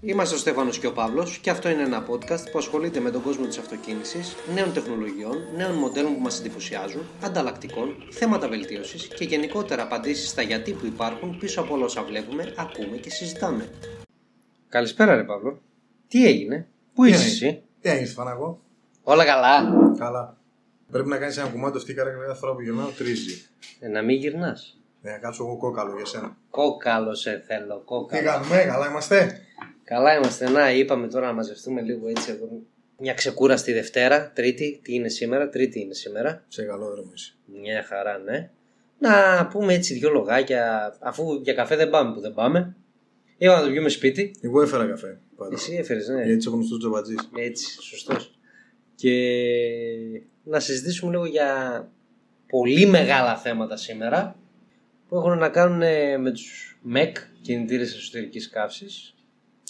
Είμαστε ο Στέφανος και ο Παύλος και αυτό είναι ένα podcast που ασχολείται με τον κόσμο της αυτοκίνησης, νέων τεχνολογιών, νέων μοντέλων που μας εντυπωσιάζουν, ανταλλακτικών, θέματα βελτίωσης και γενικότερα απαντήσεις στα γιατί που υπάρχουν πίσω από όλα όσα βλέπουμε, ακούμε και συζητάμε. Καλησπέρα, ρε Παύλο. Τι έγινε, Πού είσαι εσύ, Τι έγινε, Φαναγό. Όλα καλά. Καλά. Πρέπει να κάνεις ένα κομμάτι αυτή η καρέκλα κάθε φορά που γυρνάω τρίζει. Ε, να μην γυρνάς. Ε, να κάτσω εγώ κόκαλο για σένα. Κόκαλο σε θέλω, Τι κόκαλο. κάνουμε, καλά είμαστε; Καλά είμαστε. Να, είπαμε τώρα να μαζευτούμε λίγο έτσι εδώ. Μια ξεκούραστη Δευτέρα, Τρίτη. Τι είναι σήμερα, Τρίτη είναι σήμερα. Σε καλό δρόμο είσαι. Μια χαρά, ναι. Να πούμε έτσι δυο λογάκια, αφού για καφέ δεν πάμε που δεν πάμε. Είπαμε να το πιούμε σπίτι. Εγώ έφερα καφέ. Πάντα. Εσύ έφερες, ναι. Γιατί είσαι γνωστός τζομπατζή. Έτσι, σωστός. Και να συζητήσουμε λίγο για πολύ μεγάλα θέματα σήμερα που έχουν να κάνουν ε, με τους MEC, κινητήρες εσωτερικής καύσης,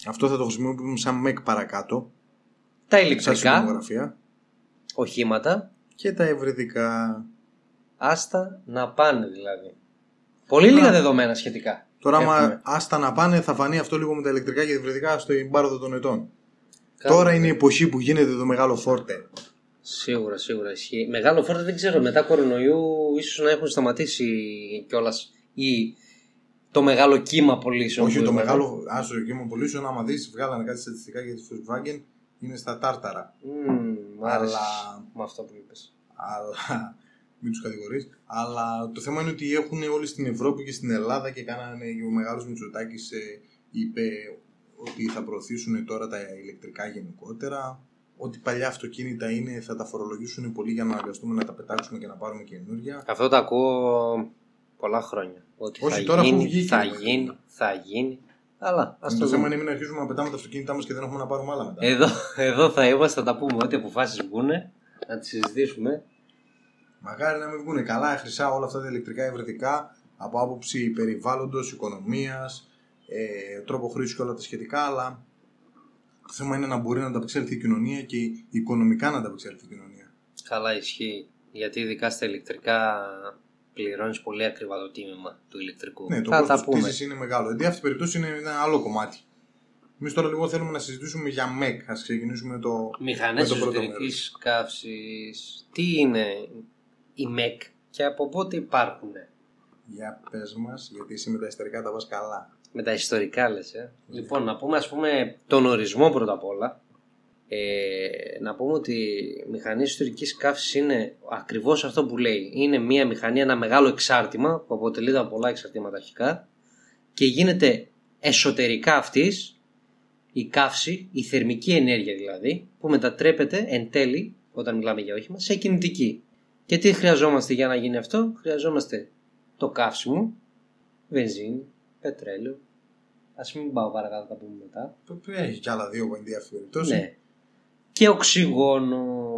Αυτό θα το χρησιμοποιούμε σαν μεκ παρακάτω. τα Σαν ηλεκτρικά συνομογραφία. οχήματα, Και τα ευρυδικά. άστα να πάνε δηλαδή. Πολύ λίγα δεδομένα σχετικά. Τώρα, άμα Έχουμε. άστα να πάνε, θα φανεί αυτό λίγο με τα ηλεκτρικά και τα ευρυδικά στην πάροδο των ετών. Κάνουμε. Τώρα είναι η εποχή που γίνεται το μεγάλο φόρτε. Σίγουρα, σίγουρα ισχύει. Μεγάλο φόρτο δεν ξέρω, μετά κορονοϊού ίσως να έχουν σταματήσει κιόλας ή το μεγάλο κύμα πωλήσεων. Όχι, που το είπαμε. μεγάλο άσο κύμα πωλήσεων, άμα δεις, βγάλανε κάτι στατιστικά για τη Volkswagen, είναι στα τάρταρα. Μμμ, μ' άρεσε Αλλά- με αυτό που είπες. αλλά μην τους κατηγορείς. Αλλά το θέμα είναι ότι έχουν όλοι στην Ευρώπη και στην Ελλάδα και κάνανε και ο μεγάλος Μητσοτάκης είπε ότι θα προωθήσουν τώρα τα ηλεκτρικά γενικότερα. Ότι παλιά αυτοκίνητα είναι, θα τα φορολογήσουν πολύ για να αναγκαστούμε να τα πετάξουμε και να πάρουμε καινούργια. Αυτό το ακούω πολλά χρόνια. Ότι Όχι, θα τώρα που γίνει, βγήκε, θα ρε παιδί γίνει, θα γίνει. Αλλά ας το, το θέμα δούμε. είναι μην αρχίζουμε να πετάμε τα αυτοκίνητά μας και δεν έχουμε να πάρουμε άλλα μετά. Εδώ, εδώ θα είμαστε, θα τα πούμε ό,τι αποφάσεις βγουν, να τις συζητήσουμε. Μακάρι να μην βγουν καλά χρυσά όλα αυτά τα ηλεκτρικά ευρετικά από άποψη περιβάλλοντος, οικονομίας, ε, τρόπο χρήσης και όλα τα σχετικά, αλλά το θέμα είναι να μπορεί να ανταπεξέλθει η κοινωνία και οικονομικά να ανταπεξέλθει η κοινωνία. Καλά ισχύει. Γιατί ειδικά στα ηλεκτρικά πληρώνεις πολύ ακριβά το τίμημα του ηλεκτρικού. Ναι, το θα τα κόστος πούμε. κτήσης είναι μεγάλο. Εν αυτή περίπτωση είναι ένα άλλο κομμάτι. Εμείς τώρα λίγο θέλουμε να συζητήσουμε για ΜΕΚ. Α ξεκινήσουμε με το, Μηχανές με το πρώτο εσωτερικής μέρος. καύσης. Τι είναι η ΜΕΚ και από πότε υπάρχουν. Για πες μας, γιατί εσύ με τα ιστορικά τα βάζει καλά. Με τα ιστορικά λες, ε. Λοιπόν, να πούμε ας πούμε τον ορισμό πρώτα απ' όλα. Ε, να πούμε ότι η μηχανή εσωτερικής καύσης είναι ακριβώς αυτό που λέει. Είναι μια μηχανή, ένα μεγάλο εξάρτημα που αποτελείται από πολλά εξαρτήματα αρχικά και γίνεται εσωτερικά αυτής η καύση, η θερμική ενέργεια δηλαδή, που μετατρέπεται εν τέλει, όταν μιλάμε για όχημα, σε κινητική. Και τι χρειαζόμαστε για να γίνει αυτό, χρειαζόμαστε το καύσιμο, βενζίνη, πετρέλαιο. Α μην πάω παρακάτω, θα τα πούμε μετά. Έχει κι άλλα δύο που είναι αυτή περιπτώσει. Ναι. Και οξυγόνο.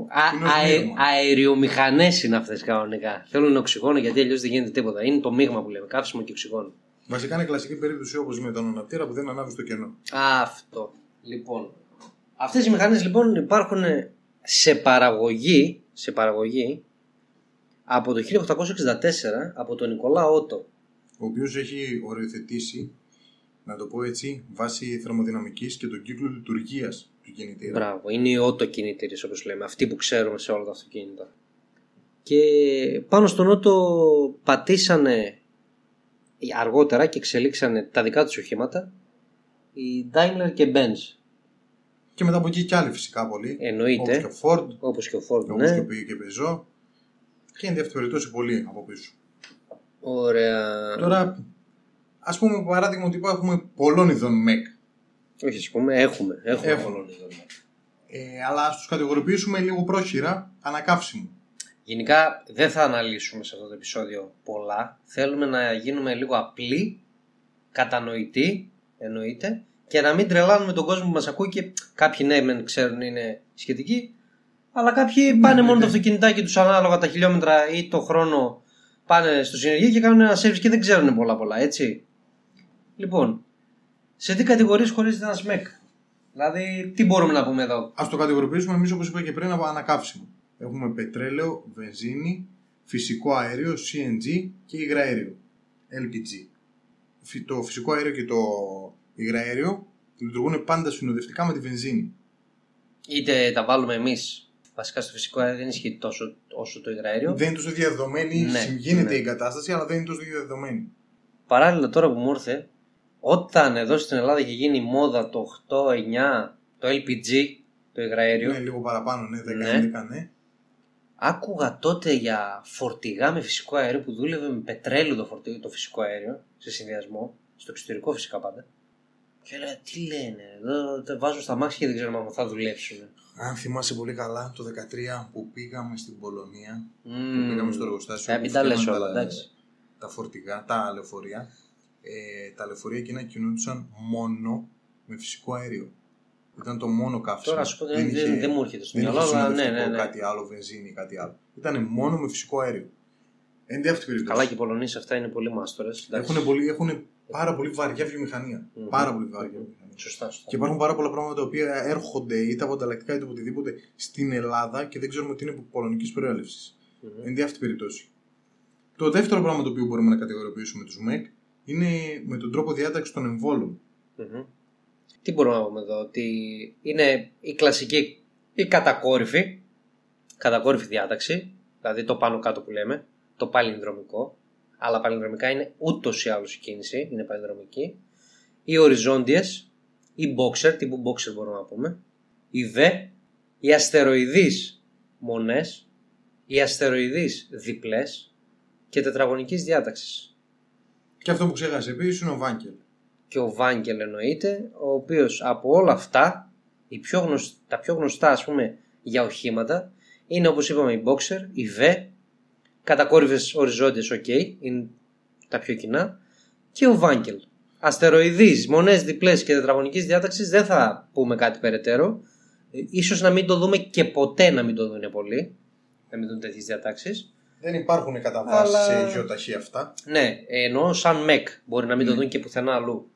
Α, Είναι ως αε, μείγμα. αεριομηχανές είναι αυτές κανονικά. Θέλουν οξυγόνο γιατί αλλιώς δεν γίνεται τίποτα. Είναι το μείγμα που λέμε, καύσιμο και οξυγόνο. Βασικά είναι κλασική περίπτωση όπως με τον αναπτήρα που δεν ανάβει στο κενό. Αυτό. Λοιπόν. Αυτές οι μηχανές λοιπόν υπάρχουν σε παραγωγή, σε παραγωγή από το 1864 από τον Νικολά Ότο. ο οποίος έχει οριοθετήσει, να το πω έτσι, βάσει θερμοδυναμικής και τον κύκλο λειτουργίας του κινητήρα. Μπράβο, είναι οι ότο κινητήρες όπως λέμε, αυτοί που ξέρουμε σε όλα τα αυτοκίνητα. Και πάνω στον ότο πατήσανε αργότερα και εξελίξανε τα δικά τους οχήματα η Daimler και Benz. Και μετά από εκεί κι άλλοι φυσικά πολλοί. Εννοείται. Όπως και ο Ford, Όπως και ο Ford, όπως ναι. και ο Peugeot και ο Peugeot. Και εν αυτή περιπτώσει πολλοί από πίσω. Ωραία. Τώρα, ας πούμε παράδειγμα ότι έχουμε πολλών ειδών MEC. Όχι, ας πούμε, έχουμε. Έχουμε, Έχουμε. πολλών ειδών. Ε, αλλά ας τους κατηγοροποιήσουμε λίγο πρόχειρα ανακαύσιμο. Γενικά δεν θα αναλύσουμε σε αυτό το επεισόδιο πολλά. Θέλουμε να γίνουμε λίγο απλοί, κατανοητοί, εννοείται, και να μην τρελάνουμε τον κόσμο που μας ακούει και κάποιοι ναι μεν ξέρουν είναι σχετικοί, αλλά κάποιοι πάνε ναι, μόνο ναι. το αυτοκινητάκι τους ανάλογα τα χιλιόμετρα ή το χρόνο πάνε στο συνεργείο και κάνουν ένα service και δεν ξέρουν πολλά πολλά, έτσι. Λοιπόν, σε τι κατηγορίες χωρίζεται ένα ΣΜΕΚ. Δηλαδή, τι μπορούμε να πούμε εδώ; Α το κατηγοροποιήσουμε εμείς όπως είπα και πριν από ανακαύσιμο. Έχουμε πετρέλαιο, βενζίνη, φυσικό αέριο, CNG και υγραέριο. LPG. Φυ- Το φυσικό αέριο και το υγραέριο Λειτουργούν πάντα συνοδευτικά με τη βενζίνη. Είτε τα βάλουμε εμείς. Βασικά στο φυσικό αέριο δεν ισχύει τόσο όσο το υγραέριο. Δεν είναι τόσο διαδεδομένη. Ναι, γίνεται ναι. η εγκατάσταση, αλλά δεν είναι τόσο διαδεδομένη. Παράλληλα τώρα που μου ήρθε, όταν εδώ στην Ελλάδα είχε γίνει η μόδα το 8-9, το LPG, το υγραέριο, Ναι, λίγο παραπάνω, ναι, 10 Ναι. 11, ναι. άκουγα τότε για φορτηγά με φυσικό αέριο που δούλευε με πετρέλαιο το, φορτηγό, το φυσικό αέριο σε συνδυασμό, στο εξωτερικό φυσικά πάντα. Και έλεγα, τι λένε, εδώ τα βάζουν στα μάξια και δεν ξέρουμε αν θα δουλέψουν. Αν θυμάσαι πολύ καλά, το 13 που πήγαμε στην Πολωνία, που Mm. πήγαμε στο εργοστάσιο. Ε, που μην τα λες φτιάχναν όλα, τα- εντάξει. Τα φορτηγά, τα λεωφορεία. Ε, τα λεωφορεία εκείνα κινούνταν μόνο με φυσικό αέριο. Ήταν το μόνο καύσιμο. Τώρα σου πω δεν, είχε- δεν, δεν μου έρχεται στο δεν μυαλό, είχε αλλά ναι, συνοδευτικό ναι, ναι. κάτι άλλο, βενζίνη ή κάτι άλλο. Ήταν μόνο με φυσικό αέριο. Εν τη αυτή περίπτωση. Καλά και οι Πολωνοί σε αυτά είναι πολύ μάστορες. Έχουν, πολύ, έχουν πάρα πολύ βαριά βιομηχανία. Μμμ. Πάρα πολύ βαριά βιομηχανία. Σωστά, σωστά. Και υπάρχουν πάρα πολλά πράγματα τα οποία έρχονται είτε από ανταλλακτικά είτε από οτιδήποτε στην Ελλάδα και δεν ξέρουμε ότι είναι από πολωνικής προέλευσης. Μμμ. Εν τη αυτή περίπτωση. Το δεύτερο πράγμα το οποίο μπορούμε να κατηγοριοποιήσουμε τους ΜΕΚ είναι με τον τρόπο διάταξης των εμβόλων. Μμμ. Τι μπορούμε να πούμε εδώ, ότι είναι η κλασική, η κατακόρυφη, κατακόρυφη διάταξη, δηλαδή το πάνω κάτω που λέμε, το παλινδρομικό, αλλά παλινδρομικά είναι ούτως ή άλλως η κίνηση, είναι παλινδρομική, οι οριζόντιες, οι boxer, τύπου boxer μπορούμε να πούμε, οι δε, οι αστεροειδείς μονές, οι αστεροειδείς διπλές και τετραγωνικής διάταξης. Και αυτό που ξέχασε επίση είναι ο Βάνκελ. και ο Βάγγελ εννοείται, ο οποίος από όλα αυτά, οι πιο γνωσ- τα πιο γνωστά ας πούμε για οχήματα, είναι όπως είπαμε η Boxer, η V, κατακόρυφες οριζόντιες ok, είναι τα πιο κοινά, και ο Βάγγελ. Αστεροειδείς, μονές διπλές και τετραγωνικής διάταξης δεν θα πούμε κάτι περαιτέρω. Ε, Ίσως να μην το δούμε και ποτέ να μην το δουν πολύ, να μην δουν τέτοιες διατάξεις. Δεν υπάρχουν κατά βάση Αλλά- σε γεωταχή αυτά. Ναι, εννοώ σαν ΜΕΚ. Μπορεί να μην το Ναι. δουν και πουθενά αλλού.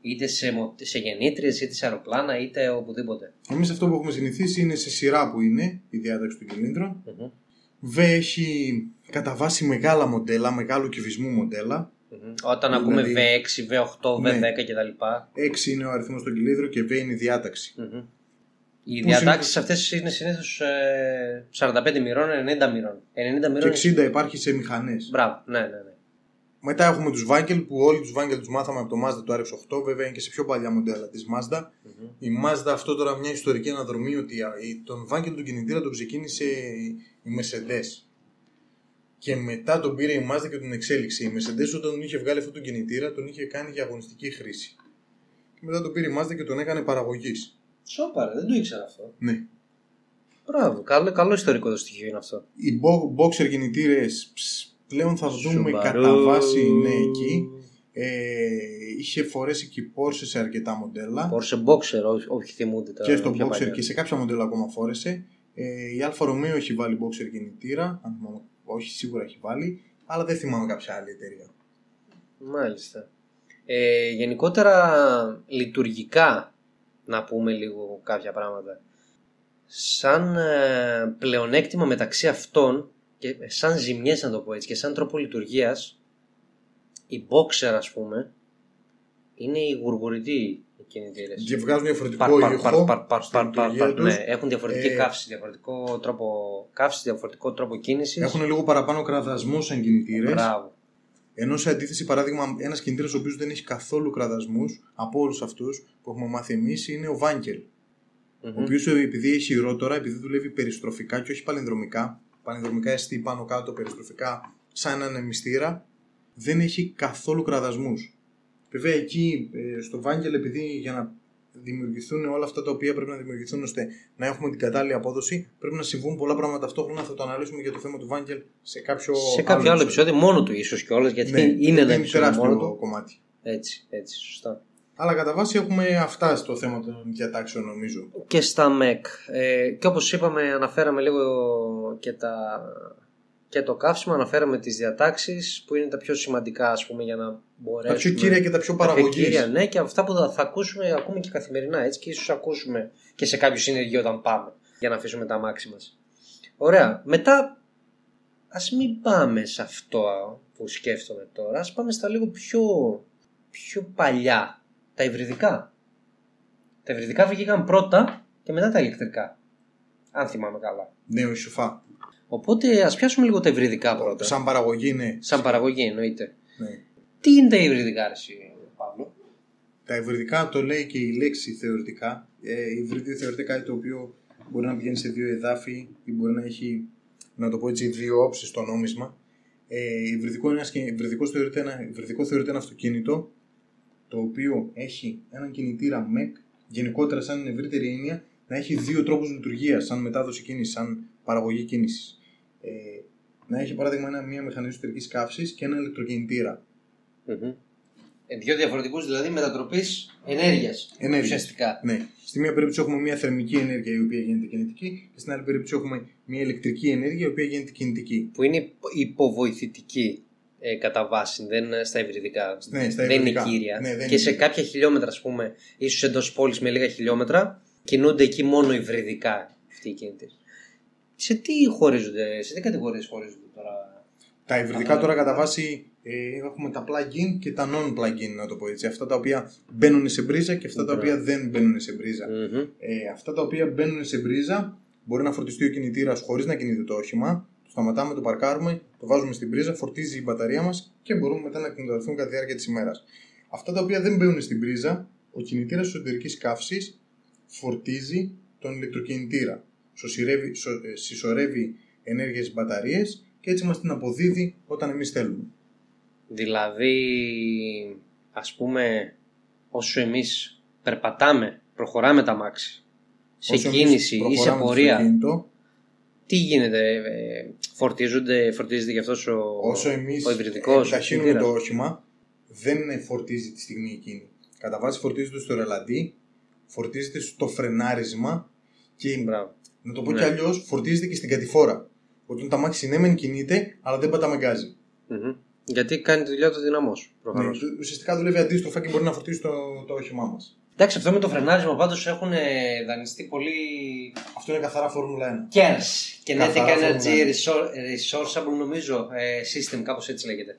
Είτε σε, μο- σε γεννήτριες, είτε σε αεροπλάνα, είτε οπουδήποτε. Εμείς αυτό που έχουμε συνηθίσει είναι σε σειρά που είναι η διάταξη των κινήτρων. Μμμ, Β έχει κατά βάση μεγάλα μοντέλα, μεγάλου κυβισμού μοντέλα. μμμ. Όταν ακούμε Δηλαδή- V6, V8, Ναι. V10 κτλ. 6 είναι ο αριθμός των κυλίδρων και Β είναι η διάταξη. Μμμ. Οι Που διατάξεις αυτές είναι συνήθως 45 μοιρών, 90 μοιρών. 90 Και μοιρών. 60 υπάρχει σε μηχανές. Μπράβο, ναι, ναι. ναι. Μετά έχουμε τους Βάγκελ που όλοι τους Βάγκελ τους μάθαμε από το Mazda του RX8. Βέβαια είναι και σε πιο παλιά μοντέλα της Mazda. Μμμ. Η Mazda αυτό τώρα μια ιστορική αναδρομή ότι α, η- τον Βάγκελ του κινητήρα τον ξεκίνησε η Mercedes. Και μετά τον πήρε η Mazda και τον εξέλιξε. Η Mercedes όταν τον είχε βγάλει αυτόν τον κινητήρα τον είχε κάνει για αγωνιστική χρήση. Και μετά τον πήρε η Mazda και τον έκανε παραγωγής. Σόπαρε, δεν το ήξερα αυτό. Ναι. Μπράβο, καλό, καλό ιστορικό το στοιχείο είναι αυτό. Οι bo- boxer κινητήρες πλέον θα δούμε Σουμπαρού. κατά βάση ναι εκεί. Ε, είχε φορέσει και η Porsche σε αρκετά μοντέλα. Porsche Boxer, όχι, όχι θυμούνται τα και στο πιο Boxer παλιά. και σε κάποια μοντέλα ακόμα φόρεσε. Ε, η Alfa Romeo έχει βάλει Boxer κινητήρα. Αν θυμάμαι, όχι, σίγουρα έχει βάλει. Αλλά δεν θυμάμαι κάποια άλλη εταιρεία. Μάλιστα. Ε, γενικότερα λειτουργικά να πούμε λίγο κάποια πράγματα. Σαν ε, πλεονέκτημα μεταξύ αυτών και σαν ζημιές να το πω έτσι και σαν τρόπο λειτουργίας η Boxer ας πούμε είναι οι γουργουρητοί οι κινητήρες. Και βγάζουν διαφορετικό Παρ, παρ, ήχο παρ, παρ, παρ, στην παρ, παρ, λειτουργία παρ, τους. ναι, έχουν διαφορετική Ε, καύση, διαφορετικό τρόπο καύση, διαφορετικό τρόπο κίνησης. Έχουν λίγο παραπάνω κραδασμό σαν κινητήρες. Μπράβο. Ενώ σε αντίθεση, παράδειγμα, ένας κινητήρας ο οποίος δεν έχει καθόλου κραδασμούς από όλους αυτούς που έχουμε μάθει εμείς είναι ο Βάγκελ. Μμμ. Ο οποίο επειδή έχει ρότορα, επειδή δουλεύει περιστροφικά και όχι παλινδρομικά, παλινδρομικά εστί πάνω κάτω, περιστροφικά, σαν έναν μυστήρα, δεν έχει καθόλου κραδασμούς. Βέβαια εκεί ε, στο Βάγκελ, επειδή για να δημιουργηθούν όλα αυτά τα οποία πρέπει να δημιουργηθούν ώστε να έχουμε την κατάλληλη απόδοση, πρέπει να συμβούν πολλά πράγματα ταυτόχρονα. Θα το αναλύσουμε για το θέμα του Βάγκελ σε κάποιο, σε κάποιο άλλο επεισόδιο, μόνο του ίσως κιόλας γιατί Ναι, είναι ένα είναι επεισόδιο τεράστιο μόνο του. κομμάτι. Έτσι, έτσι, σωστά. Αλλά κατά βάση έχουμε αυτά στο θέμα των διατάξεων νομίζω. Και στα ΜΕΚ. Ε, και όπως είπαμε, αναφέραμε λίγο και, τα, και το καύσιμο, αναφέραμε τις διατάξεις που είναι τα πιο σημαντικά, ας πούμε, για να μπορέσουμε... Τα πιο κύρια και τα πιο τα πιο παραγωγής. κύρια, ναι, και αυτά που θα, θα ακούσουμε, ακούμε και καθημερινά, έτσι, και ίσως ακούσουμε και σε κάποιο συνεργείο όταν πάμε, για να αφήσουμε τα αμάξι μας. Ωραία. Μετά, ας μην πάμε σε αυτό που σκέφτομαι τώρα, ας πάμε στα λίγο πιο, πιο παλιά, τα υβριδικά. Τα υβριδικά βγήκαν πρώτα και μετά τα ηλεκτρικά. Αν θυμάμαι καλά. Ναι, όχι σοφά. Οπότε ας πιάσουμε λίγο τα υβριδικά πρώτα. Σαν παραγωγή, ναι. Σαν παραγωγή εννοείται. ναι. Τι είναι τα υβριδικά, Ρεσί, Παύλο; Τα υβριδικά το λέει και η λέξη θεωρητικά. Ε, υβριδίο θεωρητικά είναι το οποίο μπορεί να πηγαίνει σε δύο εδάφη ή μπορεί να έχει, να το πω έτσι, δύο όψεις στο νόμισμα. Ε, υβριδικό, είναι ένας, και- υβριδικός θεωρείται ένα, υβριδικό θεωρείται ένα αυτοκίνητο το οποίο έχει έναν κινητήρα MEC, γενικότερα σαν ευρύτερη έννοια, να έχει δύο τρόπους λειτουργίας, σαν μετάδοση κίνησης, σαν παραγωγή κίνησης. Ε, να έχει παράδειγμα ένα, μια μηχανή εσωτερικής καύσης και ένα ηλεκτροκινητήρα. Μμμ. Ε, Δύο διαφορετικούς δηλαδή μετατροπής ενέργειας. Ενέργειας. Ουσιαστικά. Ναι. Στη μία περίπτωση έχουμε μια θερμική ενέργεια η οποία γίνεται κινητική και στην άλλη περίπτωση έχουμε μια ηλεκτρική ενέργεια η οποία γίνεται κινητική. Που είναι υπο- υποβοηθητική ε, κατά βάση, δεν είναι στα υβριδικά. Ναι, στα δεν υβριδικά. είναι κύρια. Ναι, δεν και είναι σε κύρια. κάποια χιλιόμετρα, ας πούμε, ίσως εντός πόλης με λίγα χιλιόμετρα, κινούνται εκεί μόνο υβριδικά αυτοί οι κινητές. Σε τι χωρίζονται, σε τι κατηγορίες χωρίζονται τώρα; Τα υβριδικά τώρα κατά βάση ε, έχουμε τα plug-in και τα non-plug-in, να το πω έτσι. Αυτά τα οποία μπαίνουν σε μπρίζα και αυτά τα Μπράβο. οποία δεν μπαίνουν σε μπρίζα. Μμμ. Ε, αυτά τα οποία μπαίνουν σε μπρίζα μπορεί να φορτιστεί ο κινητήρας χωρίς να κινείται το όχημα. Το σταματάμε, το παρκάρουμε, το βάζουμε στην πρίζα, φορτίζει η μπαταρία μας και μπορούμε μετά να εκμεταλλευτούμε κατά τη διάρκεια της ημέρας. Αυτά τα οποία δεν μπαίνουν στην πρίζα, ο κινητήρας εσωτερικής καύσης φορτίζει τον ηλεκτροκινητήρα. Σωσιρεύει, σο, ε, συσσωρεύει ενέργεια στις μπαταρίες και έτσι μας την αποδίδει όταν εμείς θέλουμε. Δηλαδή, ας πούμε, όσο εμείς περπατάμε, προχωράμε τα μάξι, σε Όσο εμείς κίνηση ή σε προχωράμε το πορεία, αυτοκίνητο, τι γίνεται, ε, φορτίζονται, φορτίζεται γι' αυτός ο, όσο εμείς ο υβριδικός επιταχύνουμε κινητήρας; το όχημα, δεν φορτίζει τη στιγμή εκείνη. Κατά βάση φορτίζεται στο ρελαντί, φορτίζεται στο φρενάρισμα και Μπράβο. να το πω Ναι. κι αλλιώς φορτίζεται και στην κατηφόρα. Όταν το αμάξι ναι μεν κινείται, αλλά δεν πατάμε γκάζι. Μμμ. Γιατί κάνει τη δουλειά του δυναμός, Ναι, προφανώς. του- ουσιαστικά δουλεύει αντίστροφα και μπορεί να φορτίσει το, το όχημά μας. Εντάξει, αυτό με το φρενάρισμα πάντως έχουν ε, δανειστεί πολύ Αυτό είναι καθαρά Φόρμουλα 1. KERS, Kinetic Καθαρά Energy Formula Resor- Resourceable νομίζω, ε, System, κάπως έτσι λέγεται.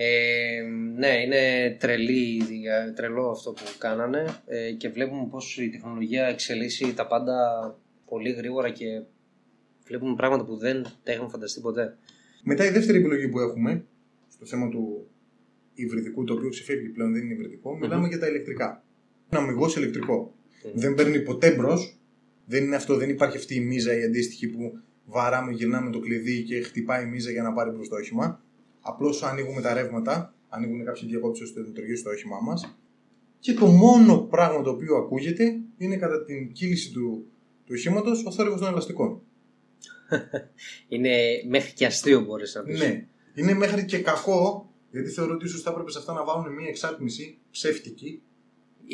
Ε, ναι, είναι τρελή, ε, τρελό αυτό που κάνανε ε, και βλέπουμε πως η τεχνολογία εξελίσσει τα πάντα πολύ γρήγορα και βλέπουμε πράγματα που δεν τα είχαμε φανταστεί ποτέ. Μετά η δεύτερη επιλογή που έχουμε στο θέμα του υβριδικού, το οποίο ξεφεύγει πλέον, δεν είναι υβριδικό, μιλάμε για τα ηλεκτρικά. Ένα αμυγός ηλεκτρικό. Μμμ. Δεν παίρνει ποτέ μπρος. Δεν είναι αυτό, δεν υπάρχει αυτή η μίζα η αντίστοιχη που βαράμε, γυρνάμε το κλειδί και χτυπάει η μίζα για να πάρει μπρος το όχημα. Απλώς ανοίγουμε τα ρεύματα, ανοίγουν κάποιοι διακόψεις ώστε να λειτουργήσει το όχημά μας. Και το μόνο πράγμα το οποίο ακούγεται είναι κατά την κύληση του, του οχήματος ο θόρυβος των ελαστικών. Είναι μέχρι και αστείο μπορείς να πεις. Ναι. Είναι μέχρι και κακό, γιατί θεωρώ ότι ίσως θα έπρεπε σε αυτά να βάλουν μια εξάρτηση ψεύτικη.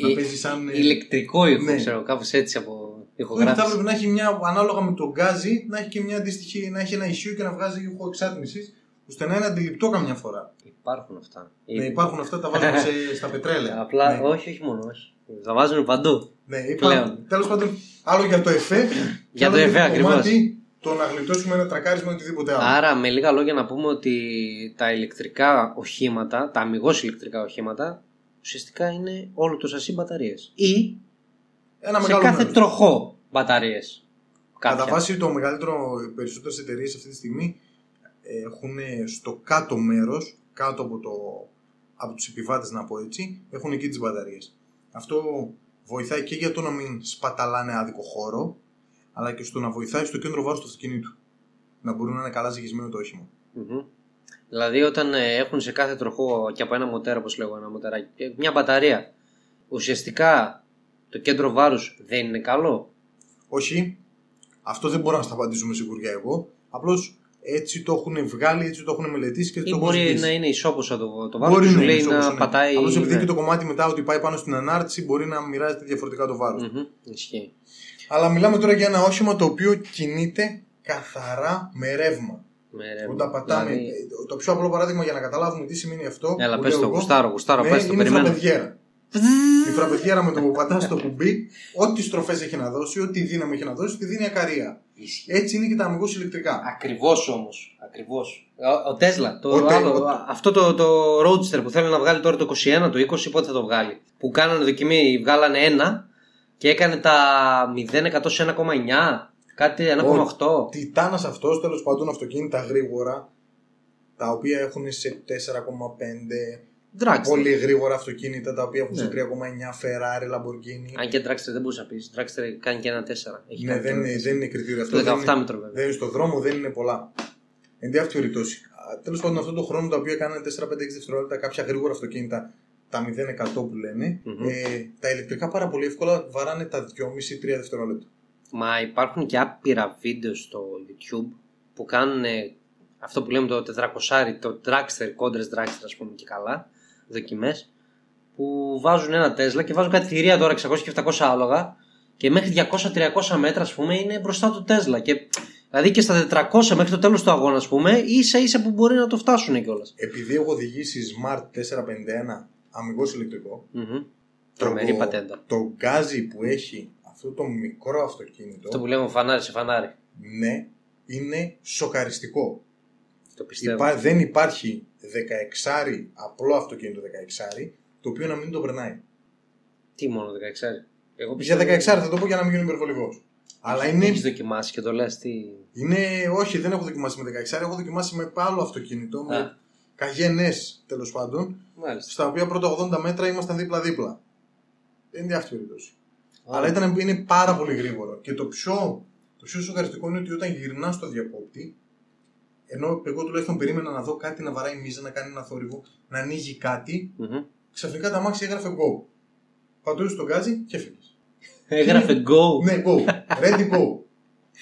Να Ε, παίζει σαν. ε, Ηλεκτρικό ήχο, Ναι. ξέρω, κάπως έτσι από Όχι, ηχογράφηση. θα έπρεπε να έχει μια, ανάλογα με τον γκάζι, να έχει και μια αντίστοιχη, να έχει ένα issue και να βγάζει ήχο εξάτμιση, ώστε να είναι αντιληπτό καμιά φορά. Υπάρχουν αυτά. Ναι, υπάρχουν αυτά, τα βάζουμε σε, στα πετρέλαια. Απλά, ναι, όχι, όχι μόνο, όχι. Τα βάζουν παντού. ναι, πλέον. υπάρχουν. Τέλος πάντων, άλλο για το εφέ. και Για άλλο το εφέ, το ακριβώς. κομμάτι Το να γλιτώσουμε ένα τρακάρισμα ή οτιδήποτε άλλο. Άρα, με λίγα λόγια να πούμε ότι τα ηλεκτρικά οχήματα, τα αμυγός ηλεκτρικά οχήματα, ουσιαστικά είναι όλο το σασί μπαταρίες. Ή ένα σε μεγάλο κάθε μέρος. τροχό μπαταρίες. Κατά Κάποια. βάση το μεγαλύτερο, οι περισσότερες εταιρείες αυτή τη στιγμή έχουν στο κάτω μέρος, κάτω από, το, από τους επιβάτες να πω έτσι, έχουν εκεί τις μπαταρίες. Αυτό βοηθάει και για το να μην σπαταλάνε άδικο χώρο, αλλά και στο να βοηθάει στο κέντρο βάρους του αυτοκινήτου. Να μπορεί να είναι καλά ζυγισμένο το όχημα. Μμμ. Δηλαδή, όταν ε, έχουν σε κάθε τροχό και από ένα μοτέρα, όπως λέγω, ένα μοτέράκι, ε, μια μπαταρία, ουσιαστικά το κέντρο βάρους δεν είναι καλό; Όχι, αυτό δεν μπορώ να στα απαντήσω με σιγουριά εγώ. Απλώς έτσι το έχουν βγάλει, έτσι το έχουν μελετήσει και έτσι Ή το έχουν μπορεί ζητήσει. να είναι ισόποσα το, το βάρος Μπορεί και σου να λέει είναι να όπως είναι. πατάει. Απλώς επειδή ναι. και το κομμάτι μετά ότι πάει πάνω στην ανάρτηση μπορεί να μοιράζεται διαφορετικά το βάρος. Μμμ, Ισχύει. Αλλά μιλάμε τώρα για ένα όχημα το οποίο κινείται καθαρά με ρεύμα. Με ρεύμα. Όταν πατάμε. Δηλαδή, Το πιο απλό παράδειγμα για να καταλάβουμε τι σημαίνει αυτό. Έλα, που πες λέω το, εγώ, γουστάρω, γουστάρω, ναι, πες το, είναι η περιμένω. φραπεδιέρα. Η φραπεδιέρα με το που πατάς στο κουμπί, ό,τι στροφές έχει να δώσει, ό,τι δύναμη έχει να δώσει, τη δίνει ακαρία. Ισχύει. Έτσι είναι και τα αμυγός ηλεκτρικά. Ακριβώς όμως. Ακριβώς. Ο, ο Τέσλα. Το Ο Τε- άλλο, ο- Αυτό το, το Roadster που θέλει να βγάλει τώρα το 21, το 20, πότε θα το βγάλει. Που κάνανε δοκιμή, βγάλανε ένα Και έκανε τα 0% σε 1,9. Κάτι 1,8. Τιτάνας αυτός, τέλος πάντων, αυτοκίνητα γρήγορα, τα οποία έχουν σε 4,5. Dragster. Πολύ γρήγορα αυτοκίνητα τα οποία έχουν σε Ναι. 3,9 Ferrari, Lamborghini. Αν και Dragster δεν μπορούσα να πεις. Dragster κάνει και ένα 4. Έχει Ναι, κάνει δεν, και ένα είναι, 4. δεν είναι κριτήριο αυτό. Το δεν 18 είναι- μέτρο βέβαια. Δεν είναι στο δρόμο, δεν είναι πολλά. Εν τη αυτή περιπτώσει. Τέλος πάντων, αυτό το χρόνο τα οποία κάνανε 4-5-6 δευτερόλεπτα κάποια γρήγορα αυτοκίνητα, τα 0% που λένε, Μμμ. ε, τα ηλεκτρικά πάρα πολύ εύκολα βαράνε τα 2,5-3 δευτερόλεπτα. Μα υπάρχουν και άπειρα βίντεο στο YouTube που κάνουν ε, αυτό που λέμε το 400, το dragster, κόντρες dragster ας πούμε και καλά, δοκιμές, που βάζουν ένα Τέσλα και βάζουν κάτι θηρία τώρα 600 και 700 άλογα και μέχρι 200-300 μέτρα ας πούμε είναι μπροστά του Τέσλα και δηλαδή και στα 400 μέχρι το τέλος του αγώνα ας πούμε ίσα ίσα που μπορεί να το φτάσουν κιόλας. Επειδή έχω οδηγήσει Smart 451 αμυγό ηλεκτρικό, Μμμ. Τρομερή το, πατέντα. το γκάζι που έχει αυτό το μικρό αυτοκίνητο, Αυτό που λέμε φανάρι σε φανάρι. ναι, είναι σοκαριστικό. Το πιστεύω. Υπά, δεν υπάρχει 16 απλό αυτοκίνητο 16 το οποίο να μην το περνάει. Τι μόνο 16. Εγώ Για πιστεύω. 16 θα το πω για να μην γίνω υπερβολικός. Αλλά είναι, Έχεις δοκιμάσει και το λες τι. είναι. Όχι, δεν έχω δοκιμάσει με 16 έχω δοκιμάσει με άλλο αυτοκίνητο. Με Α. καγενέ τέλος πάντων. Μάλιστα. Στα οποία πρώτα 80 μέτρα ήμασταν δίπλα-δίπλα. Δεν είναι αυτή η περίπτωση. Α. Αλλά ήταν, είναι πάρα πολύ γρήγορο. Και το πιο, το πιο σοκαριστικό είναι ότι όταν γυρνάς στο διακόπτη, ενώ εγώ τουλάχιστον περίμενα να δω κάτι να βαράει μίζα, να κάνει ένα θόρυβο, να ανοίγει κάτι, Μμμ. ξαφνικά τα μάξι έγραφε go. Πατούσες τον γκάζι και έφυγες. Έγραφε go. ναι, go. Ready go.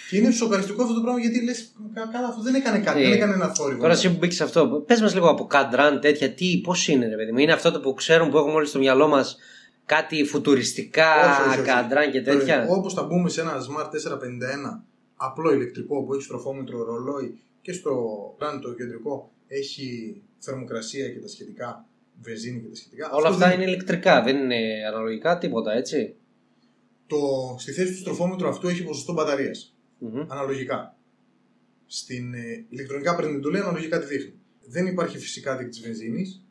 και είναι σοκαριστικό αυτό το πράγμα γιατί λες, καλά, αυτό δεν έκανε κάτι, Ε, δεν έκανε ένα θόρυβο. Τώρα εσύ που μπήκε σε αυτό, πες μας λίγο από καντράν τέτοια, τι, πώς είναι, ρε παιδί μου. Είναι αυτό το που ξέρουν που έχουμε όλοι στο μυαλό μας κάτι φουτουριστικά Όχι, όχι, όχι. καντράν και τέτοια; Όπως θα μπούμε σε ένα Smart 451 απλό ηλεκτρικό που έχει στροφόμετρο, ρολόι και στο πλάνο το κεντρικό έχει θερμοκρασία και τα σχετικά, βενζίνη και τα σχετικά. Όλα Αυτό αυτά δεν- είναι ηλεκτρικά, δεν είναι αναλογικά τίποτα, έτσι; Το, στη θέση του στροφόμετρου αυτού έχει ποσοστό μπαταρίας. Μμμ. Αναλογικά. Στην ε, ηλεκτρονικά παίρνει εντολή, αναλογικά τη δείχνει. Δεν υπάρχει φυσικά δείκτη βενζίνης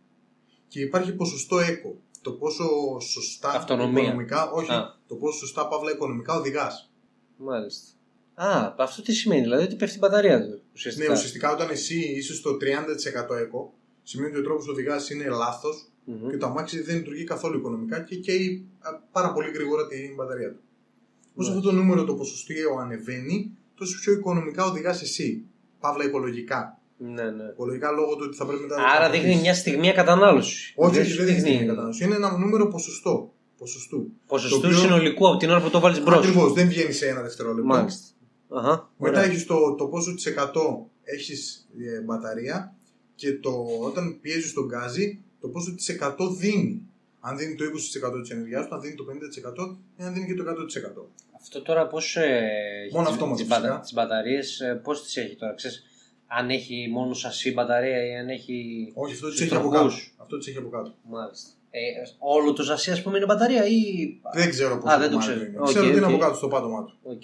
και υπάρχει ποσοστό έκο. Το πόσο σωστά Αυτονομία. οικονομικά, όχι, Α. το πόσο σωστά παύλα οικονομικά οδηγάς. Μάλιστα. Α, αυτό τι σημαίνει, δηλαδή ότι πέφτει η μπαταρία του. Ναι, Ουσιαστικά. ουσιαστικά όταν εσύ είσαι στο 30% έκο, σημαίνει ότι ο τρόπος οδηγάς είναι λάθος Μμμ. και το αμάξι δεν λειτουργεί καθόλου οικονομικά και καίει α, πάρα πολύ γρήγορα την μπαταρία του. Όσο Ναι. αυτό το νούμερο το ποσοστιαίο ανεβαίνει, τόσο πιο οικονομικά οδηγάς εσύ. Παύλα οικολογικά. Ναι, ναι. Οικολογικά λόγω του ότι θα πρέπει μετά. να Άρα τροφοδοτήσεις. δείχνει μια στιγμή κατανάλωση. Όχι, όχι, δεν δείχνει κατανάλωση. Είναι ένα νούμερο ποσοστό. Ποσοστού. Ποσοστού Το οποίο- συνολικού από την ώρα που το βάλεις μπρος. Ακριβώς, δεν βγαίνει σε ένα δευτερόλεπτο. Μάλιστα. Αχα, Μετά ωραία. έχεις το, το πόσο της εκατό έχεις μπαταρία και το, όταν πιέζεις τον γκάζι, το πόσο της εκατό δίνει. Αν δίνει το 20% της ενέργειάς του, αν δίνει το 50% ή αν δίνει και το 100%. Αυτό τώρα πώς. Ε, Μόνο τις- αυτόματο τις, φυσικά. μπατα, τις μπαταρίες ε, πώς τις έχει τώρα, ξέρεις, αν έχει μόνος σασί μπαταρία ή αν έχει... Όχι, αυτό της Στους έχει από τροχούς. κάτω. Αυτό της έχει από κάτω. Μάλιστα. Ε, όλο το σασί ας πούμε είναι μπαταρία ή... Δεν ξέρω πώ Α, δεν το ξέρω. Είναι. Οκ, ξέρω ότι είναι οκ. από κάτω στο πάτωμά του. Οκ.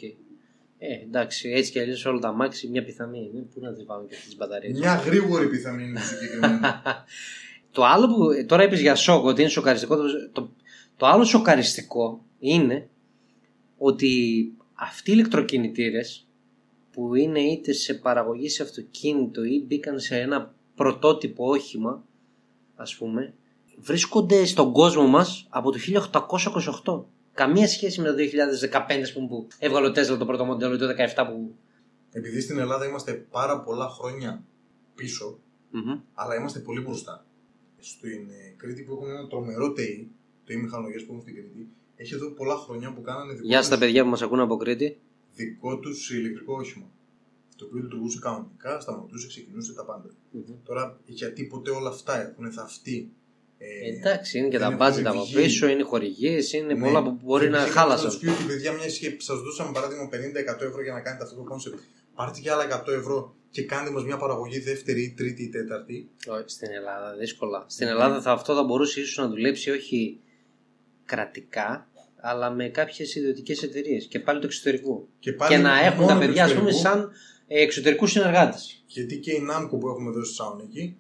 Ε, εντάξει, έτσι κι αλλιώς όλα τα μάξι μια πιθανή είναι. Πού να τις πάμε και αυτές τις μπαταρίες. Μια γρήγορη πιθανή είναι το συγκεκριμένο. Το άλλο που ε, τώρα είπες για σοκ, ότι είναι σοκαριστικό, το, το, το άλλο σοκαριστικό είναι ότι αυτοί οι ηλεκτροκινητήρες που είναι είτε σε παραγωγή σε αυτοκίνητο ή μπήκαν σε ένα πρωτότυπο όχημα, ας πούμε, βρίσκονται στον κόσμο μας από το 1828. Καμία σχέση με το 2015 ας πούμε, που έβγαλε ο Τέσλα το πρώτο μοντέλο ή το 17 που... Επειδή στην Ελλάδα είμαστε πάρα πολλά χρόνια πίσω, Μμμ. αλλά είμαστε πολύ μπροστά. Στην ε, Κρήτη που έχουμε ένα τρομερό ΤΕΙ, το μηχανολογίας που έχουμε στην Κρήτη, έχει εδώ πολλά χρόνια που κάνανε δικό Γεια τους, στα παιδιά που μας ακούνε από Κρήτη. δικό τους ηλεκτρικό όχημα. Το οποίο λειτουργούσε κανονικά, σταματούσε, ξεκινούσε τα πάντα. Μμμ. Τώρα, γιατί ποτέ όλα αυτά έχουν θαφτεί. Ε, Εντάξει, είναι και δεν τα έχουν budget από βγει. πίσω, είναι χορηγίες, είναι ναι. πολλά που μπορεί Και να επειδή χάλασαν. κάποιος Να του πει ότι παιδιά, μιας και σας δώσαμε παράδειγμα 50-100 ευρώ για να κάνετε αυτό το κόνσεπτ, πάρτε και άλλα 100 ευρώ και κάντε μας μια παραγωγή δεύτερη ή τρίτη ή τέταρτη. Όχι, Στην Ελλάδα, δύσκολα. Στην Ελλάδα θα, αυτό θα μπορούσε ίσως να δουλέψει όχι κρατικά, αλλά με κάποιες ιδιωτικές εταιρείες και πάλι του εξωτερικού. Και, πάλι Και να έχουν μόνο τα του παιδιά, ας πούμε, εξωτερικού, σαν ε, εξωτερικούς συνεργάτες. Γιατί και η Namco που έχουμε εδώ στη Θεσσαλονίκη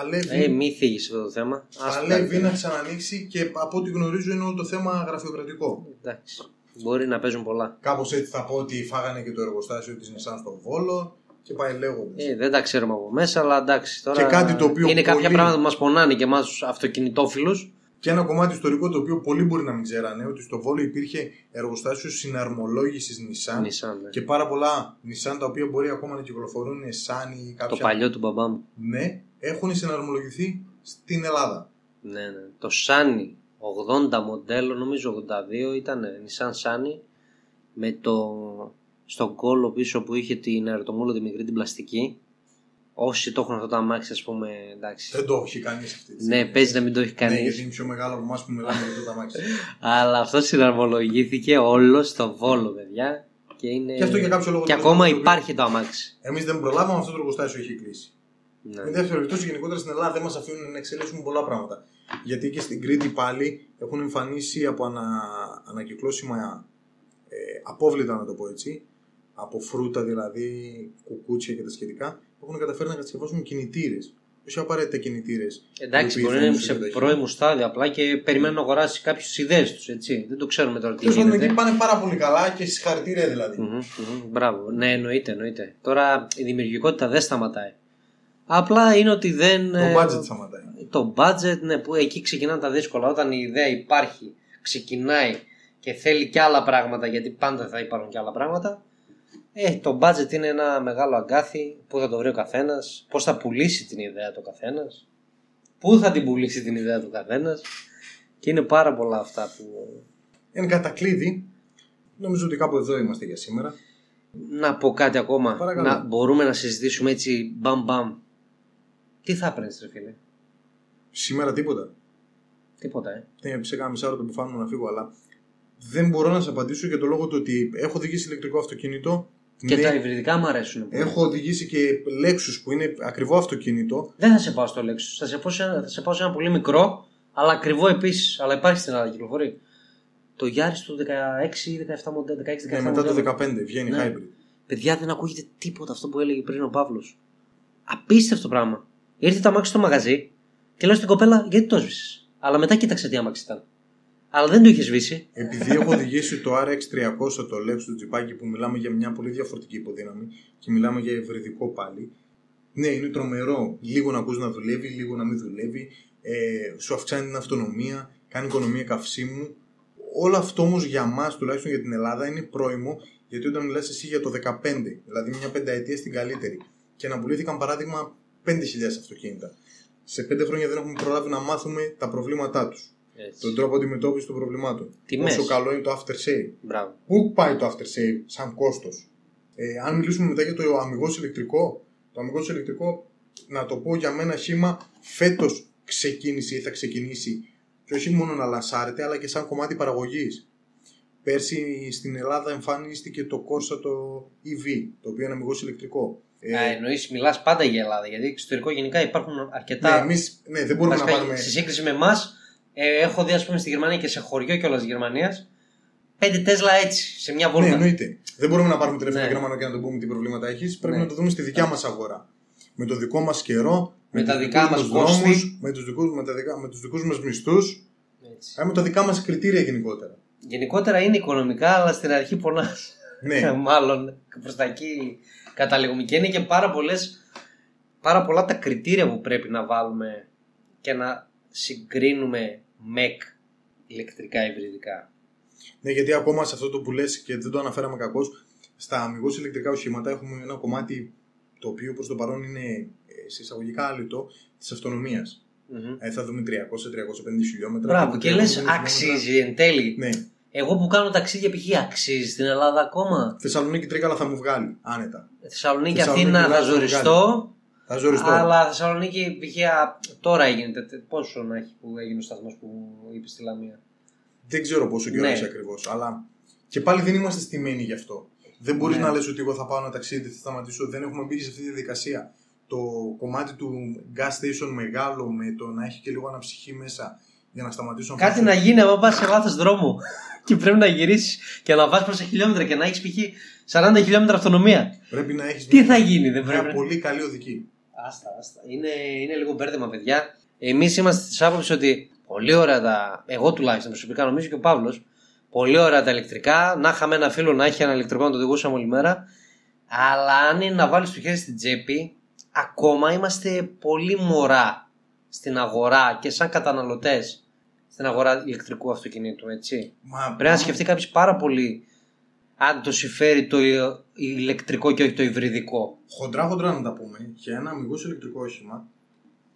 παλεύει, Ε, μη θίγεις αυτό το θέμα. Άστο, παλεύει εντάξει. να ξανανοίξει και από ό,τι γνωρίζω είναι όλο το θέμα γραφειοκρατικό. Εντάξει. Μπορεί να παίζουν πολλά. Κάπως έτσι θα πω ότι φάγανε και το εργοστάσιο της Nissan στο Βόλο και πάει λέγοντας. Ε, δεν τα ξέρουμε από μέσα, αλλά εντάξει. Τώρα Και κάτι το οποίο είναι κάποια πολύ- πράγματα που μας πονάνε και εμάς τους αυτοκινητόφιλους. Και ένα κομμάτι ιστορικό το οποίο πολλοί μπορεί να μην ξέρανε ότι στο Βόλο υπήρχε εργοστάσιο συναρμολόγησης Nissan Nissan, ναι. και πάρα πολλά Nissan τα οποία μπορεί ακόμα να κυκλοφορούν σαν ή κάποια. Το παλιό του μπαμπά μου. Ναι, έχουν συναρμολογηθεί στην Ελλάδα. Ναι, ναι. Το Sunny 80 μοντέλο, νομίζω 82 ήταν Nissan Sunny με το στον κόλλο πίσω που είχε την αεροτομούλα τη μικρή την πλαστική. Όσοι το έχουν αυτό το αμάξι, ας πούμε, εντάξει. Δεν το έχει κανείς αυτή τη Ναι, παίζει να μην το έχει Ναι, κανείς. γιατί είναι πιο μεγάλο από εμάς που μιλάμε για αυτό το αμάξι. Αλλά αυτό συναρμολογήθηκε όλος στο βόλο, παιδιά. Και, είναι... Και αυτό για κάποιο λόγο και το ακόμα οποίο- υπάρχει το αμάξι. Εμείς δεν προλάβαμε, αυτό το εργοστάσιο έχει κλείσει. Ναι. Με δεύτερη περιπτώσει, γενικότερα στην Ελλάδα δεν μας αφήνουν να εξελίσσουμε πολλά πράγματα. Γιατί και στην Κρήτη πάλι έχουν εμφανίσει από ανα... ανακυκλώσιμα ε, απόβλητα, να το πω έτσι, από φρούτα δηλαδή, κουκούτσια και τα σχετικά, έχουν καταφέρει να κατασκευάσουν κινητήρες. Όχι απαραίτητα κινητήρες. Εντάξει, μπορεί να είναι σε πρώιμο στάδιο απλά και περιμένουν να αγοράσει κάποιε ιδέες τους, έτσι. Δεν το ξέρουμε τώρα τι Τέλος πάντων, εκεί γίνεται. πάνε πάρα πολύ καλά και συγχαρητήρια δηλαδή. Μμμ, μμμ, Μπράβο. Ναι, εννοείται, εννοείται. Τώρα η δημιουργικότητα δεν σταματάει. Απλά είναι ότι δεν. Το ε, budget σταματάει. Το budget, ναι, που εκεί ξεκινάνε τα δύσκολα. Όταν η ιδέα υπάρχει, ξεκινάει και θέλει και άλλα πράγματα, γιατί πάντα θα υπάρχουν και άλλα πράγματα. Ε, το budget είναι ένα μεγάλο αγκάθι. Πού θα το βρει ο καθένας, πώς θα πουλήσει την ιδέα του καθένας, πού θα την πουλήσει την ιδέα του καθένας. Και είναι πάρα πολλά αυτά που. Εν κατακλείδη, νομίζω ότι κάπου εδώ είμαστε για σήμερα. Να πω κάτι ακόμα. Παρακαλώ. Να μπορούμε να συζητήσουμε έτσι μπαμ μπαμ. Τι θα έπαιρνες, ρε φίλε; Σήμερα τίποτα. Τίποτα, ε. Ναι, σε κάνα μισάωρο το που φάνομαι να φύγω, αλλά δεν μπορώ να σε απαντήσω για το λόγο του ότι έχω οδηγήσει ηλεκτρικό αυτοκίνητο. Και ναι, τα υβριδικά μου αρέσουν. πολύ. έχω οδηγήσει και Lexus που είναι ακριβό αυτοκίνητο. Δεν θα σε πάω στο Lexus. Θα σε πάω σε ένα, θα σε πάω σε ένα πολύ μικρό, αλλά ακριβό επίσης. Αλλά υπάρχει στην Ελλάδα κυκλοφορεί. Το Yaris του 16 ή 17 μοντέλο. 16, 17 Ναι, μετά το μοντέλο. 15 βγαίνει Ναι. hybrid. Παιδιά δεν ακούγεται τίποτα αυτό που έλεγε πριν ο Παύλος. Απίστευτο πράγμα. Ήρθε το αμάξι στο μαγαζί και λέω στην κοπέλα γιατί το σβήσει. Αλλά μετά κοίταξε τι αμάξι ήταν. Αλλά δεν το είχε σβήσει. Επειδή έχω οδηγήσει το RX300 το Lexus το τζιπάκι που μιλάμε για μια πολύ διαφορετική υποδύναμη και μιλάμε για ευρυδικό πάλι. Ναι, είναι τρομερό. Λίγο να ακούς να δουλεύει, λίγο να μην δουλεύει. Ε, σου αυξάνει την αυτονομία, κάνει οικονομία καυσίμου. Όλο αυτό όμως για μας, τουλάχιστον για την Ελλάδα, είναι πρόημο γιατί όταν μιλάς εσύ για το 15, δηλαδή μια πενταετία στην καλύτερη, και να πουλήθηκαν παράδειγμα 5.000 αυτοκίνητα. Σε 5 χρόνια δεν έχουμε προλάβει να μάθουμε τα προβλήματά τους. Τον τρόπο αντιμετώπισης των προβλημάτων. Τιμές. Πόσο καλό είναι το after sale. Μπράβο. Πού πάει το after sale σαν κόστος. Ε, αν μιλήσουμε μετά για το αμυγός ηλεκτρικό, το αμυγός ηλεκτρικό, να το πω για μένα χήμα, φέτος ξεκίνησε ή θα ξεκινήσει και όχι μόνο να λανσάρεται, αλλά και σαν κομμάτι παραγωγής. Πέρσι στην Ελλάδα εμφανίστηκε το Corsa το EV, το οποίο είναι αμυγός ηλεκτρικό. Ε, Α, εννοείς, μιλάς πάντα για Ελλάδα, γιατί εξωτερικό γενικά υπάρχουν αρκετά. ναι, εμείς, ναι, δεν μπορούμε να Βασικά, πάρουμε. Στη σύγκριση με εμάς, ε, έχω δει, ας πούμε, στη Γερμανία και σε χωριό κιόλας της Γερμανίας, πέντε Τέσλα έτσι, σε μια Ναι, βόλτα. εννοείται. Δεν μπορούμε να πάρουμε τηλέφωνο Ναι. Γερμανό και να του πούμε τι προβλήματα έχεις. Πρέπει Ναι. να το δούμε στη δικιά μας αγορά. Με το δικό μας καιρό, Με τα τους δικά δικούς μας δρόμους, κόστη. με τους δικούς με τα δικά- με τους δικούς μας μισθούς, Έτσι. ε, με τα δικά μας κριτήρια γενικότερα. Γενικότερα είναι οικονομικά, αλλά στην αρχή πονάς. Ναι, Μάλλον προς τα εκεί καταλήγουμε. Και είναι και πάρα, πολλές, πάρα πολλά τα κριτήρια που πρέπει να βάλουμε και να συγκρίνουμε ΜΕΚ ηλεκτρικά υβριδικά. ναι, γιατί ακόμα σε αυτό το που λες και δεν το αναφέραμε κακώς, στα αμυγός ηλεκτρικά οχήματα έχουμε ένα κομμάτι το οποίο προς το παρόν είναι ε, σε εισαγωγικά άλυτο της αυτονομίας. Μμμ. Ε, θα δούμε 300-350 χιλιόμετρα. Μπράβο, από και 350 λες χιλιόμετρα. αξίζει εν τέλει. Ναι. Εγώ που κάνω ταξίδια π.χ. αξίζει στην Ελλάδα ακόμα; Θεσσαλονίκη Τρίκαλα θα μου βγάλει άνετα. Θεσσαλονίκη, Θεσσαλονίκη, Αθήνα θα Ελλάδα, ζοριστώ. Θα ζοριστώ. Αλλά Θεσσαλονίκη π.χ. α, τώρα έγινε. τε- τε- Πόσο να έχει που έγινε ο σταθμός που είπε στη Λαμία; Δεν ξέρω πόσο καιρό Ναι. έχει ακριβώς. Αλλά και πάλι δεν είμαστε στημένοι γι' αυτό. Δεν μπορείς Ναι. να λες ότι εγώ θα πάω ένα ταξίδι, θα σταματήσω. Δεν έχουμε μπει σε αυτή τη διαδικασία. Το κομμάτι του gas station μεγάλο με το να έχει και λίγο αναψυχή μέσα για να σταματήσω να Κάτι φάσω- να γίνει άμα πας σε λάθος δρόμο και πρέπει να γυρίσεις και να πα προς χιλιόμετρα και να έχεις π.χ. 40 χιλιόμετρα αυτονομία. Πρέπει να έχεις Τι θα γίνει, δεν μια πρέπει. πολύ καλή οδική. Άστα, άστα. Είναι, είναι λίγο μπέρδεμα, παιδιά. Εμείς είμαστε της άποψης ότι πολύ ωραία τα. Εγώ τουλάχιστον προσωπικά νομίζω και ο Παύλος. Πολύ ωραία τα ηλεκτρικά. Να είχαμε ένα φίλο να έχει ένα ηλεκτρικό να το οδηγούσαμε όλη μέρα. Αλλά αν είναι να βάλεις το χέρι στην τσέπη, ακόμα είμαστε πολύ μωρά στην αγορά και σαν καταναλωτές στην αγορά ηλεκτρικού αυτοκινήτου, έτσι. Μα, Πρέπει να σκεφτεί κάποιος πάρα πολύ αν το συμφέρει το ηλεκτρικό και όχι το υβριδικό. Χοντρά χοντρά να τα πούμε, για ένα αμιγώς ηλεκτρικό όχημα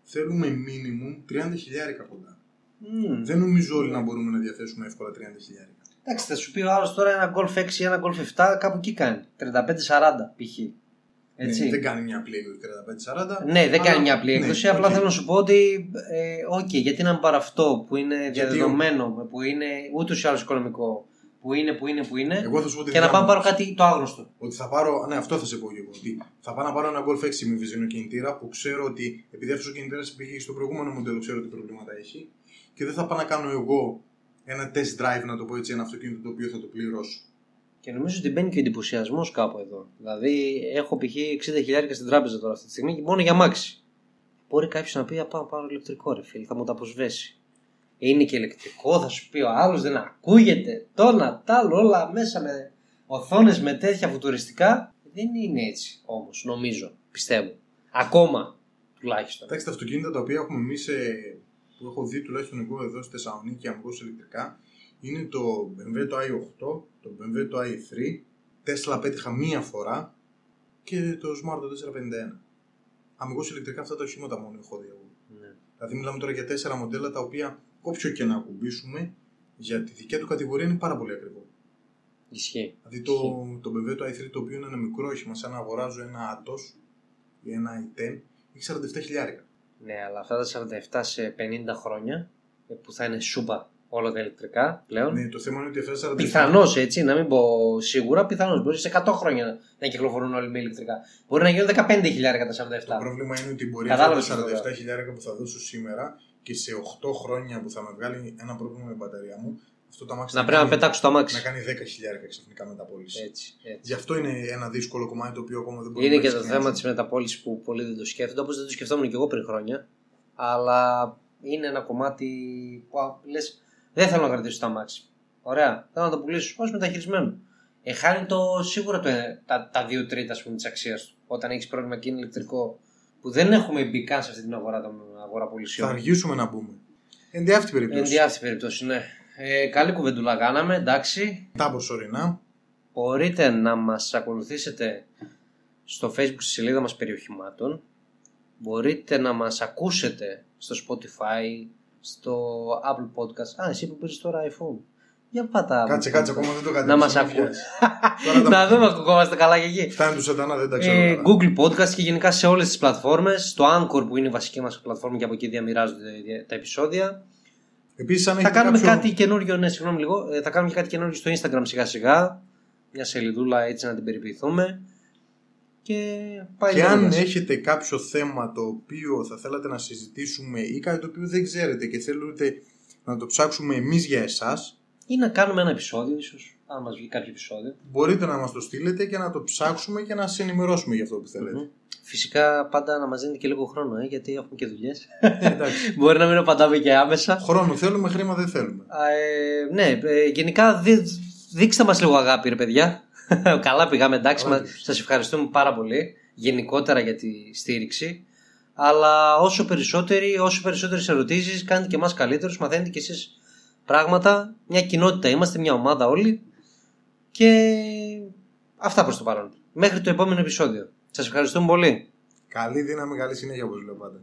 θέλουμε minimum 30 χιλιάρικα κοντά. Μμμ. Δεν νομίζω όλοι να μπορούμε να διαθέσουμε εύκολα 30 χιλιάρικα. Εντάξει, θα σου πει ο άλλος τώρα ένα Golf 6 ή ένα Golf 7 κάπου εκεί κάνει. 35-40 π.χ. Έτσι. Ναι, δεν κάνει μια απλή έκδοση 35-40. Ναι, δεν κάνει αλλά- μια απλή ναι, έκδοση. απλά οκ. θέλω να σου πω ότι. Ε, οκ, γιατί να μην πάρω αυτό που είναι διαδεδομένο, που είναι ούτως ή άλλως οικονομικό, που είναι, που είναι, που είναι, Εγώ θα σου πω τη και να δικιά πάω να μου πάρω κάτι το άγνωστο. Ότι θα πάρω, ναι, αυτό θα σε πω και εγώ. Ότι θα πάω να πάρω ένα Golf 6 με βυζινοκινητήρα που ξέρω ότι επειδή αυτός ο κινητήρας πήγε στο προηγούμενο μοντέλο, ξέρω τι προβλήματα έχει. Και δεν θα πάω να κάνω εγώ ένα test drive, να το πω έτσι, ένα αυτοκίνητο το οποίο θα το πληρώσω. Και νομίζω ότι μπαίνει και ο εντυπωσιασμός κάπου εδώ. Δηλαδή, έχω π.χ. 60 στην τράπεζα τώρα αυτή τη στιγμή και μόνο για μάξι. Μπορεί κάποιος να πει: Α, πάω πάρω ηλεκτρικό ρε φίλε, θα μου τα αποσβέσει. Είναι και ηλεκτρικό, θα σου πει ο άλλος, δεν ακούγεται. Το να τ' άλλο, όλα μέσα με οθόνες με τέτοια φουτουριστικά. Δεν είναι έτσι όμως, νομίζω, πιστεύω. Ακόμα τουλάχιστον. Εντάξει, τα αυτοκίνητα τα οποία έχουμε εμείς, που έχω δει τουλάχιστον εγώ εδώ στη Θεσσαλονίκη αμυγός ηλεκτρικά, είναι το BMW το i8, το BMW το i3, Tesla πέτυχα μία φορά και το Smart το 451. Αμυγός ηλεκτρικά αυτά τα οχήματα μόνο έχω δει εγώ. Ναι. Δηλαδή μιλάμε τώρα για τέσσερα μοντέλα τα οποία όποιο και να ακουμπήσουμε για τη δικιά του κατηγορία είναι πάρα πολύ ακριβό. Ισχύει. Δηλαδή το, το BMW το i3 το οποίο είναι ένα μικρό όχημα σαν να αγοράζω ένα Atos ή ένα i10 έχει 47 χιλιάρικα. Ναι, αλλά αυτά τα 47 σε 50 χρόνια ε, που θα είναι σούπα όλα τα ηλεκτρικά πλέον. Ναι, το θέμα είναι ότι αυτά τα 47 Πιθανώς έτσι, να μην πω σίγουρα, πιθανώς. Μπορεί σε 100 χρόνια να κυκλοφορούν όλοι με ηλεκτρικά. Μπορεί να γίνουν 15 χιλιάρικα τα 47. Το πρόβλημα είναι ότι μπορεί Κατάλαβες αυτά τι τα θέλω 47 χιλιάρικα που θα δώσω σήμερα και σε 8 χρόνια που θα με βγάλει ένα πρόβλημα με την μπαταρία μου, αυτό το αμάξι Να θα πρέπει να κάνει- πετάξω το αμάξι. να κάνει 10 χιλιάρικα ξαφνικά μεταπόληση. Έτσι, έτσι. Γι' αυτό είναι ένα δύσκολο κομμάτι το οποίο ακόμα δεν μπορεί Είναι να και το εξηγιάσουμε. θέμα της μεταπόλησης που πολλοί δεν το σκέφτονται, όπως δεν το σκεφτόμουν και εγώ πριν χρόνια. Αλλά είναι ένα κομμάτι που λες, δεν θέλω να κρατήσω το αμάξι. Ωραία, θέλω να το πουλήσω ως μεταχειρισμένο. Ε, χάνει το σίγουρα το, τα, τα δύο τρίτα της αξίας του. Όταν έχεις πρόβλημα και είναι ηλεκτρικό, που δεν έχουμε μπει καν σε αυτή την αγορά, την αγορά Θα πωλησιών. αργήσουμε να μπούμε. Εν τη αυτή περίπτωση. Εν τη αυτή περίπτωση, ναι. Ε, καλή κουβεντούλα κάναμε, εντάξει. Τα προσωρινά. Μπορείτε να μας ακολουθήσετε στο facebook στη σελίδα μας περιοχημάτων. Μπορείτε να μας ακούσετε στο Spotify, στο Apple Podcast. Α, εσύ που πήρες τώρα iPhone. Για πάτα. Κάτσε, Apple κάτσε, Podcast. ακόμα δεν το Να κατέβησα. μας μην ακούτε. βιάζεις. Τώρα να τα- δούμε ακουγόμαστε καλά και εκεί. Φτάνει του σατανά, δεν τα ξέρω. Ε, καλά. Google Podcast και γενικά σε όλες τις πλατφόρμες. Στο Anchor που είναι η βασική μας πλατφόρμα και από εκεί διαμοιράζονται τα επεισόδια. Επίσης, αν Θα έχετε κάνουμε κάποιο- κάτι καινούριο, ναι, συγγνώμη λίγο. Ε, θα κάνουμε και κάτι καινούριο στο Instagram σιγά σιγά. Μια σελίδουλα έτσι να την περιποιηθούμε. Και πάει Και αν λέγοντας. έχετε κάποιο θέμα το οποίο θα θέλατε να συζητήσουμε ή κάτι το οποίο δεν ξέρετε και θέλετε να το ψάξουμε εμείς για εσάς, Ή να κάνουμε ένα επεισόδιο, ίσως. Αν μας βγει κάποιο επεισόδιο. μπορείτε να μας το στείλετε και να το ψάξουμε και να σας ενημερώσουμε για αυτό που θέλετε. Μμμ. Φυσικά πάντα να μας δίνετε και λίγο χρόνο, ε, γιατί έχουμε και δουλειές. Εντάξει. Μπορεί να μην απαντάμε και άμεσα. Χρόνο θέλουμε, χρήμα δεν θέλουμε. Α, ε, ναι, ε, γενικά δει, δείξτε μας λίγο αγάπη, ρε παιδιά. Καλά πήγαμε, εντάξει. Καλά Σας ευχαριστούμε πάρα πολύ γενικότερα για τη στήριξη. Αλλά όσο περισσότεροι, όσο περισσότερες ερωτήσεις κάνετε και εμάς καλύτερους, μαθαίνετε και εσείς πράγματα. Μια κοινότητα είμαστε, μια ομάδα όλοι. Και αυτά προς το παρόν. Μέχρι το επόμενο επεισόδιο. Σας ευχαριστούμε πολύ. Καλή δύναμη, καλή συνέχεια όπως λέω πάντα.